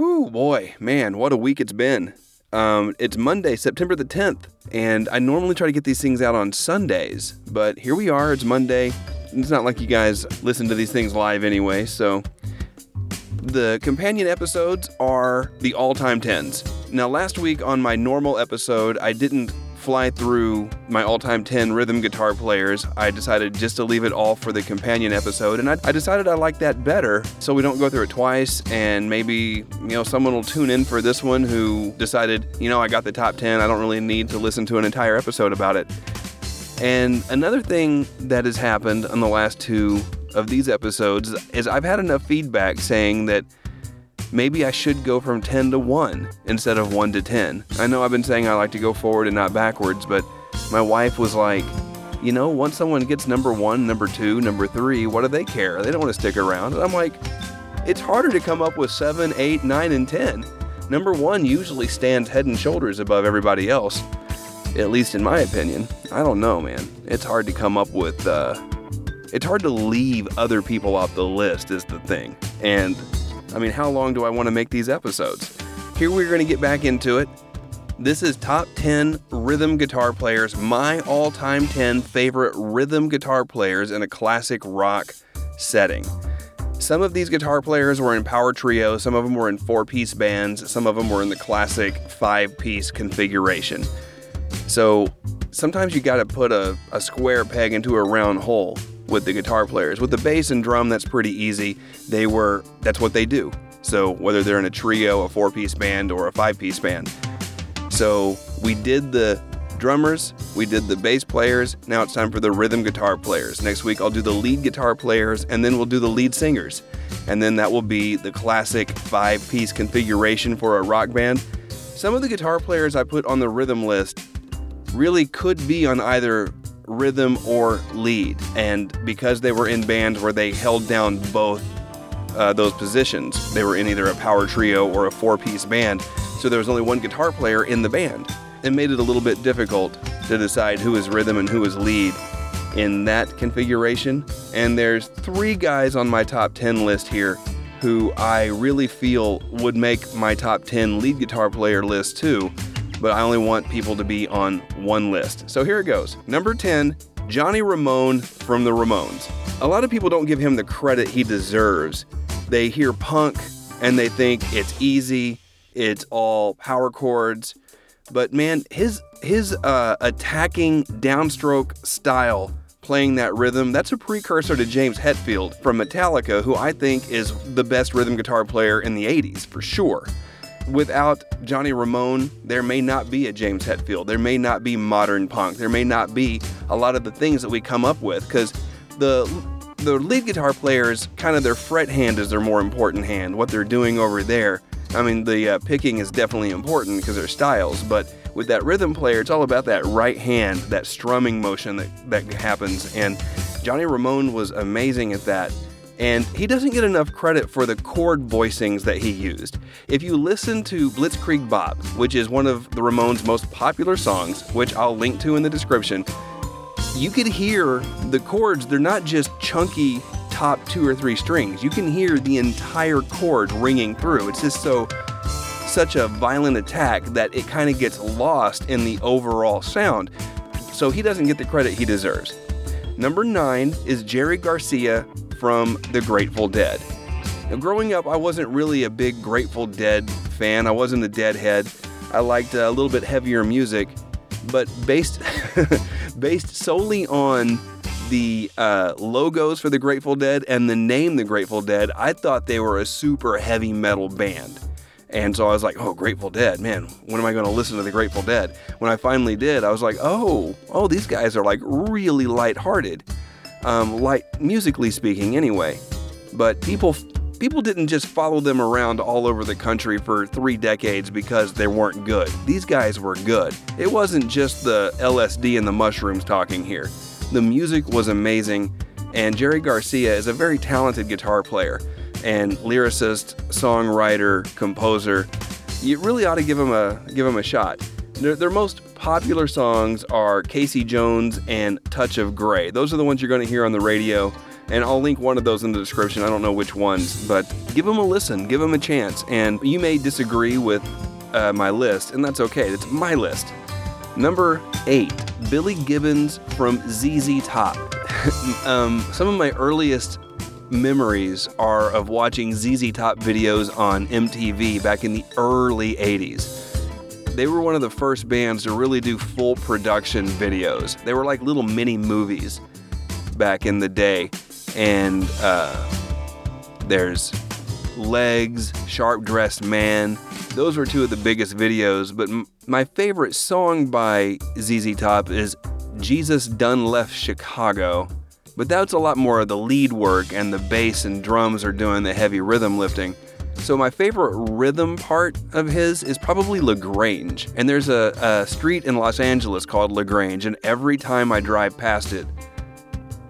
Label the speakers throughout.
Speaker 1: Whew, boy, man, what a week it's been. Um, it's Monday, September the 10th, and I normally try to get these things out on Sundays, but here we are. It's Monday. It's not like you guys listen to these things live anyway, so the companion episodes are the all time 10s. Now, last week on my normal episode, I didn't fly through my all time 10 rhythm guitar players. I decided just to leave it all for the companion episode, and I, I decided I like that better so we don't go through it twice. And maybe, you know, someone will tune in for this one who decided, you know, I got the top 10, I don't really need to listen to an entire episode about it. And another thing that has happened on the last two of these episodes is I've had enough feedback saying that maybe I should go from 10 to 1 instead of 1 to 10. I know I've been saying I like to go forward and not backwards, but my wife was like, you know, once someone gets number one, number two, number three, what do they care? They don't want to stick around. And I'm like, it's harder to come up with seven, eight, nine, and 10. Number one usually stands head and shoulders above everybody else, at least in my opinion. I don't know, man. It's hard to come up with, uh, it's hard to leave other people off the list, is the thing. And I mean, how long do I want to make these episodes? Here we're going to get back into it. This is top 10 rhythm guitar players, my all time 10 favorite rhythm guitar players in a classic rock setting. Some of these guitar players were in power trio, some of them were in four piece bands, some of them were in the classic five piece configuration. So sometimes you got to put a, a square peg into a round hole with the guitar players. With the bass and drum, that's pretty easy. They were, that's what they do. So whether they're in a trio, a four piece band, or a five piece band. So we did the drummers, we did the bass players. Now it's time for the rhythm guitar players. Next week I'll do the lead guitar players, and then we'll do the lead singers. And then that will be the classic five piece configuration for a rock band. Some of the guitar players I put on the rhythm list really could be on either rhythm or lead. And because they were in bands where they held down both uh, those positions, they were in either a power trio or a four piece band. So there was only one guitar player in the band. It made it a little bit difficult to decide who is rhythm and who is lead in that configuration. And there's three guys on my top 10 list here who I really feel would make my top 10 lead guitar player list too but I only want people to be on one list. So here it goes. Number 10, Johnny Ramone from the Ramones. A lot of people don't give him the credit he deserves. They hear punk and they think it's easy, it's all power chords. But man, his his uh, attacking downstroke style playing that rhythm, that's a precursor to James Hetfield from Metallica, who I think is the best rhythm guitar player in the 80s, for sure without Johnny Ramone, there may not be a James Hetfield. There may not be modern punk. There may not be a lot of the things that we come up with because the the lead guitar players kind of their fret hand is their more important hand. What they're doing over there. I mean, the uh, picking is definitely important because they're styles, but with that rhythm player, it's all about that right hand, that strumming motion that, that happens. And Johnny Ramone was amazing at that and he doesn't get enough credit for the chord voicings that he used. If you listen to Blitzkrieg Bop, which is one of the Ramones' most popular songs, which I'll link to in the description, you could hear the chords, they're not just chunky top two or three strings. You can hear the entire chord ringing through. It's just so such a violent attack that it kind of gets lost in the overall sound. So he doesn't get the credit he deserves. Number nine is Jerry Garcia from the Grateful Dead. Now, growing up, I wasn't really a big Grateful Dead fan. I wasn't a Deadhead. I liked a little bit heavier music, but based based solely on the uh, logos for the Grateful Dead and the name the Grateful Dead, I thought they were a super heavy metal band. And so I was like, oh, Grateful Dead, man, when am I going to listen to the Grateful Dead? When I finally did, I was like, oh, oh, these guys are like really lighthearted um, light musically speaking, anyway. But people people didn't just follow them around all over the country for three decades because they weren't good. These guys were good. It wasn't just the LSD and the mushrooms talking here. The music was amazing, and Jerry Garcia is a very talented guitar player and lyricist, songwriter, composer. You really ought to give him a give him a shot. Their, their most popular songs are Casey Jones and Touch of Grey. Those are the ones you're going to hear on the radio, and I'll link one of those in the description. I don't know which ones, but give them a listen, give them a chance. And you may disagree with uh, my list, and that's okay. It's my list. Number eight, Billy Gibbons from ZZ Top. um, some of my earliest memories are of watching ZZ Top videos on MTV back in the early 80s. They were one of the first bands to really do full production videos. They were like little mini movies back in the day. And uh, there's Legs, Sharp Dressed Man. Those were two of the biggest videos. But m- my favorite song by ZZ Top is Jesus Done Left Chicago. But that's a lot more of the lead work, and the bass and drums are doing the heavy rhythm lifting. So my favorite rhythm part of his is probably LaGrange. And there's a, a street in Los Angeles called LaGrange, and every time I drive past it,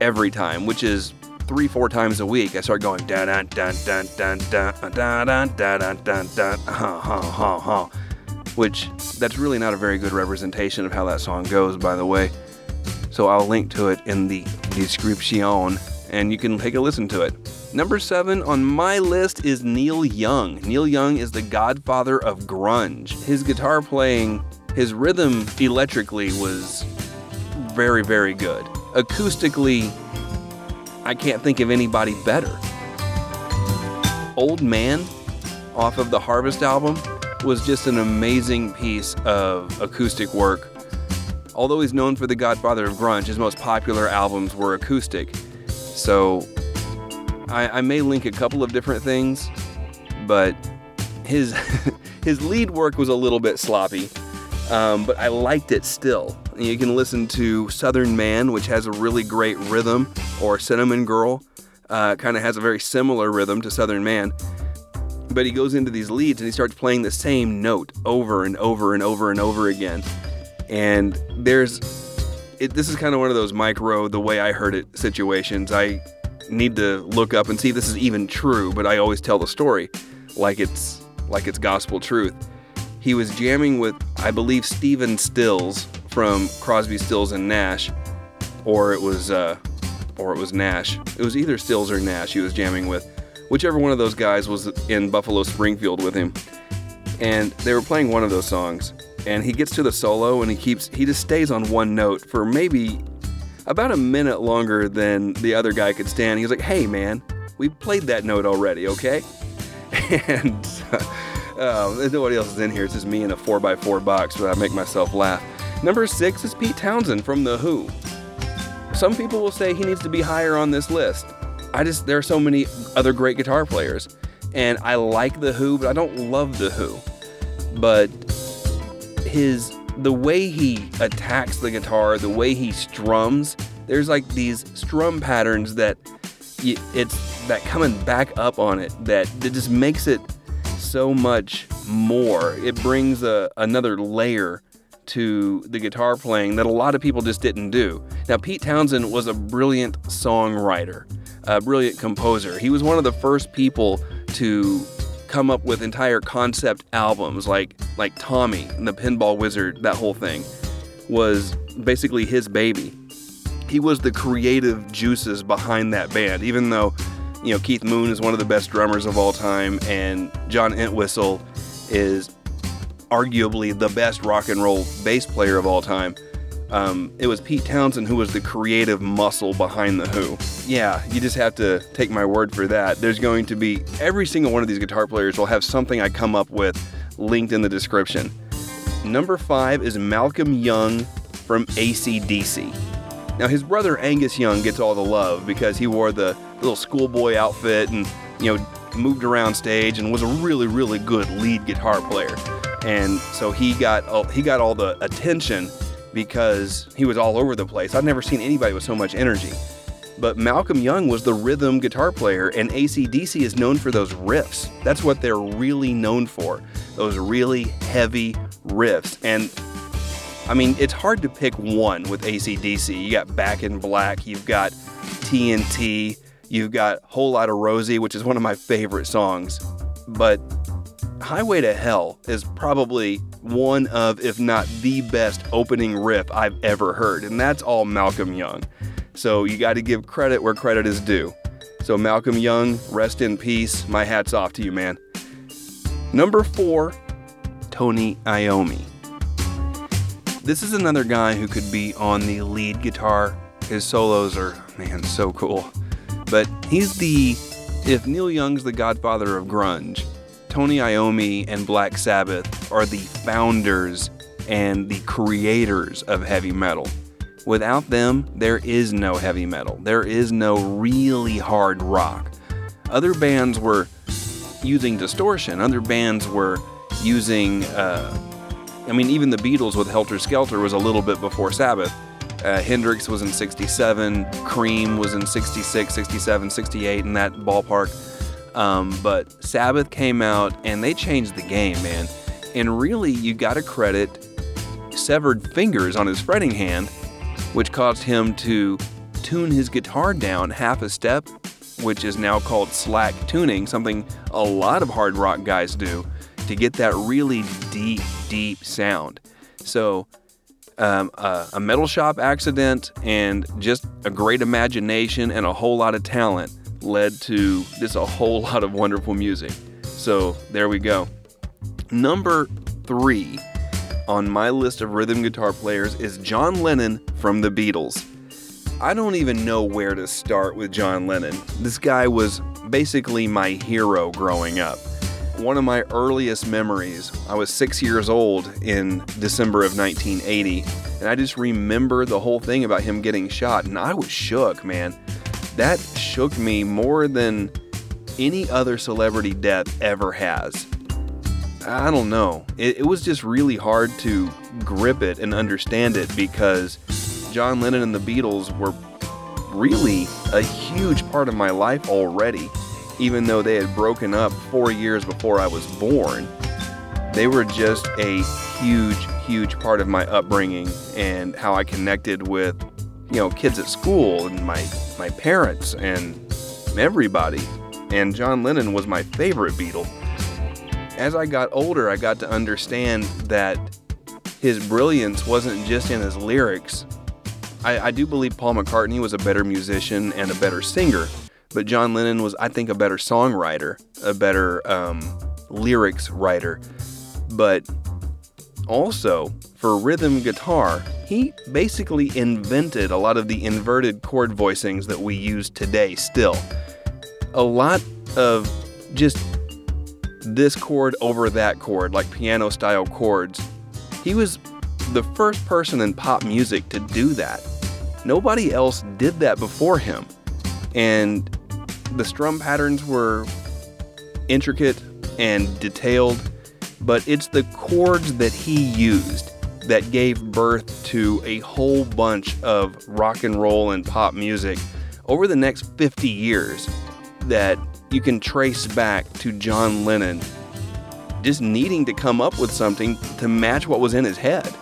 Speaker 1: every time, which is three, four times a week, I start going dun dun dun dun dun dun dun dun dun dun dun ha ha ha ha. Which that's really not a very good representation of how that song goes, by the way. So I'll link to it in the description, and you can take a listen to it. Number seven on my list is Neil Young. Neil Young is the godfather of grunge. His guitar playing, his rhythm electrically was very, very good. Acoustically, I can't think of anybody better. Old Man, off of the Harvest album, was just an amazing piece of acoustic work. Although he's known for the godfather of grunge, his most popular albums were acoustic. So I, I may link a couple of different things, but his his lead work was a little bit sloppy, um, but I liked it still. You can listen to Southern Man, which has a really great rhythm, or Cinnamon Girl, uh, kind of has a very similar rhythm to Southern Man. But he goes into these leads and he starts playing the same note over and over and over and over again. And there's, it, this is kind of one of those micro, the way I heard it situations. I need to look up and see if this is even true, but I always tell the story like it's like it's gospel truth. He was jamming with, I believe, Stephen Stills from Crosby, Stills and Nash, or it was, uh, or it was Nash. It was either Stills or Nash. He was jamming with, whichever one of those guys was in Buffalo Springfield with him, and they were playing one of those songs. And he gets to the solo and he keeps, he just stays on one note for maybe about a minute longer than the other guy could stand. He was like, "Hey, man, we played that note already, okay?" And uh, nobody else is in here. It's just me in a four x four box, but I make myself laugh. Number six is Pete Townshend from The Who. Some people will say he needs to be higher on this list. I just there are so many other great guitar players, and I like The Who, but I don't love The Who. But his the way he attacks the guitar, the way he strums, there's like these strum patterns that it's that coming back up on it that it just makes it so much more. It brings a, another layer to the guitar playing that a lot of people just didn't do. Now, Pete Townshend was a brilliant songwriter, a brilliant composer. He was one of the first people to come up with entire concept albums like like Tommy and the Pinball Wizard, that whole thing was basically his baby. He was the creative juices behind that band, even though, you know, Keith Moon is one of the best drummers of all time and John Entwistle is arguably the best rock and roll bass player of all time. Um, it was Pete Townshend who was the creative muscle behind The Who. Yeah, you just have to take my word for that. There's going to be every single one of these guitar players will have something I come up with linked in the description. Number five is Malcolm Young from ACDC. Now, his brother Angus Young gets all the love because he wore the little schoolboy outfit and, you know, moved around stage and was a really, really good lead guitar player. And so he got he got all the attention because he was all over the place. I've never seen anybody with so much energy. But Malcolm Young was the rhythm guitar player, and ACDC is known for those riffs. That's what they're really known for those really heavy riffs. And I mean, it's hard to pick one with ACDC. You got Back in Black, you've got TNT, you've got Whole Lot of Rosie, which is one of my favorite songs. But Highway to Hell is probably one of, if not the best opening riff I've ever heard, and that's all Malcolm Young. So you got to give credit where credit is due. So, Malcolm Young, rest in peace. My hat's off to you, man. Number four, Tony Iommi. This is another guy who could be on the lead guitar. His solos are, man, so cool. But he's the, if Neil Young's the godfather of grunge, Tony Iommi and Black Sabbath are the founders and the creators of heavy metal. Without them, there is no heavy metal. There is no really hard rock. Other bands were using distortion. Other bands were using, uh, I mean, even the Beatles with Helter Skelter was a little bit before Sabbath. Uh, Hendrix was in 67, Cream was in 66, 67, 68, in that ballpark. Um, but Sabbath came out and they changed the game, man. And really, you got to credit severed fingers on his fretting hand, which caused him to tune his guitar down half a step, which is now called slack tuning, something a lot of hard rock guys do to get that really deep, deep sound. So, um, a metal shop accident and just a great imagination and a whole lot of talent led to just a whole lot of wonderful music. So, there we go. Number three on my list of rhythm guitar players is John Lennon from the Beatles. I don't even know where to start with John Lennon. This guy was basically my hero growing up. One of my earliest memories, I was six years old in December of 1980, and I just remember the whole thing about him getting shot, and I was shook, man. That shook me more than any other celebrity death ever has. I don't know. It, it, was just really hard to grip it and understand it because John Lennon and the Beatles were really a huge part of my life already. Even though they had broken up four years before I was born, they were just a huge, huge part of my upbringing and how I connected with, you know, kids at school and my, my parents and everybody. And John Lennon was my favorite Beatle as I got older, I got to understand that his brilliance wasn't just in his lyrics. I, I, do believe Paul McCartney was a better musician and a better singer, but John Lennon was, I think, a better songwriter, a better um, lyrics writer. But also, for rhythm guitar, he basically invented a lot of the inverted chord voicings that we use today still. A lot of just this chord over that chord, like piano style chords. He was the first person in pop music to do that. Nobody else did that before him. And the strum patterns were intricate and detailed, but it's the chords that he used that gave birth to a whole bunch of rock and roll and pop music over the next 50 years that you can trace back to John Lennon just needing to come up with something to match what was in his head.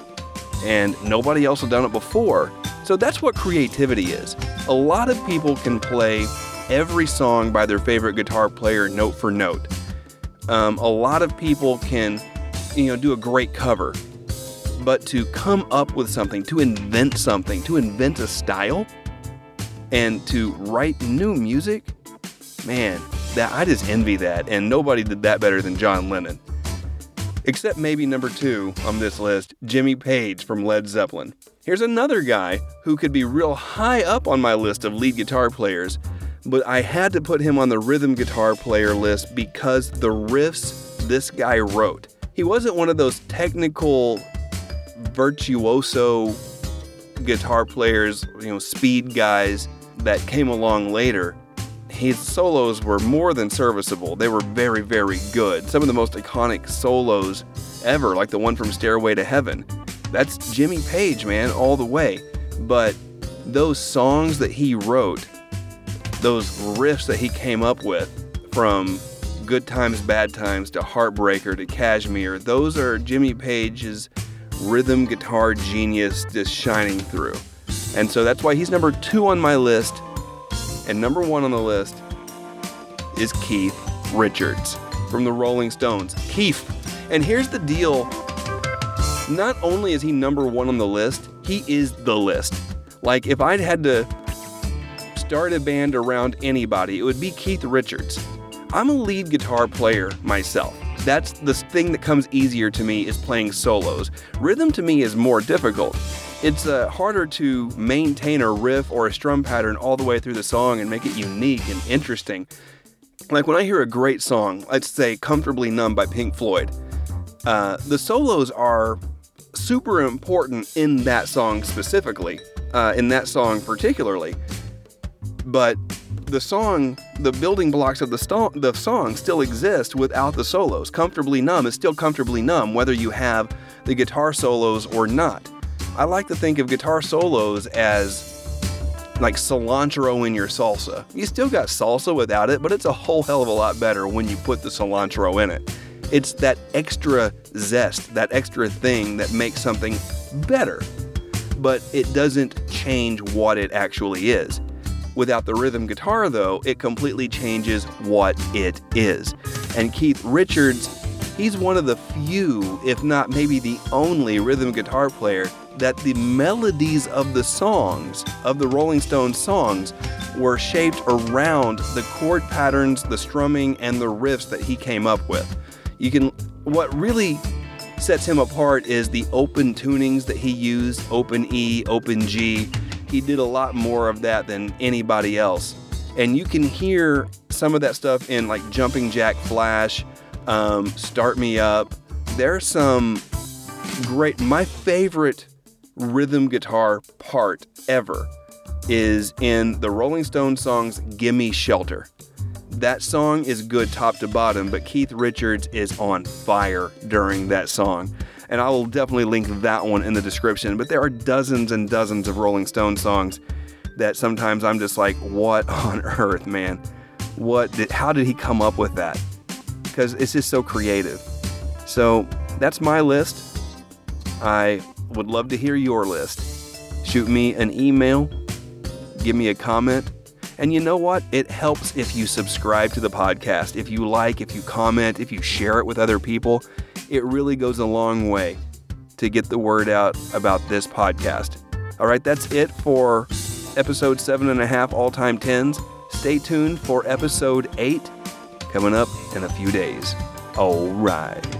Speaker 1: And nobody else had done it before. So that's what creativity is. A lot of people can play every song by their favorite guitar player note for note. Um, a lot of people can, you know, do a great cover. But to come up with something, to invent something, to invent a style, and to write new music, man, that I just envy that, and nobody did that better than John Lennon. Except maybe number two on this list, Jimmy Page from Led Zeppelin. Here's another guy who could be real high up on my list of lead guitar players, but I had to put him on the rhythm guitar player list because the riffs this guy wrote. He wasn't one of those technical virtuoso guitar players, you know, speed guys that came along later his solos were more than serviceable. They were very, very good. Some of the most iconic solos ever, like the one from Stairway to Heaven. That's Jimmy Page, man, all the way. But those songs that he wrote, those riffs that he came up with from Good Times, Bad Times to Heartbreaker to Kashmir, those are Jimmy Page's rhythm guitar genius just shining through. And so that's why he's number two on my list and number one on the list is Keith Richards from the Rolling Stones. Keith. And here's the deal not only is he number one on the list, he is the list. Like, if I'd had to start a band around anybody, it would be Keith Richards. I'm a lead guitar player myself. That's the thing that comes easier to me is playing solos. Rhythm to me is more difficult. It's uh, harder to maintain a riff or a strum pattern all the way through the song and make it unique and interesting. Like when I hear a great song, let's say Comfortably Numb by Pink Floyd, uh, the solos are super important in that song specifically, uh, in that song particularly. But the song, the building blocks of the, sto- the song still exist without the solos. Comfortably Numb is still comfortably numb, whether you have the guitar solos or not. I like to think of guitar solos as like cilantro in your salsa. You still got salsa without it, but it's a whole hell of a lot better when you put the cilantro in it. It's that extra zest, that extra thing that makes something better, but it doesn't change what it actually is. Without the rhythm guitar, though, it completely changes what it is. And Keith Richards, he's one of the few, if not maybe the only, rhythm guitar player that the melodies of the songs, of the Rolling Stones songs, were shaped around the chord patterns, the strumming, and the riffs that he came up with. You can, what really sets him apart is the open tunings that he used open E, open G he did a lot more of that than anybody else. And you can hear some of that stuff in like Jumping Jack Flash, um, Start Me Up. There's some great, my favorite rhythm guitar part ever is in the Rolling Stones song's Gimme Shelter. That song is good top to bottom, but Keith Richards is on fire during that song and I will definitely link that one in the description. But there are dozens and dozens of Rolling Stone songs that sometimes I'm just like, what on earth, man? What did, how did he come up with that? Because it's just so creative. So that's my list. I would love to hear your list. Shoot me an email, give me a comment. And you know what? It helps if you subscribe to the podcast. If you like, if you comment, if you share it with other people it really goes a long way to get the word out about this podcast. All right, that's it for episode seven and a half all time tens. Stay tuned for episode eight coming up in a few days. All right.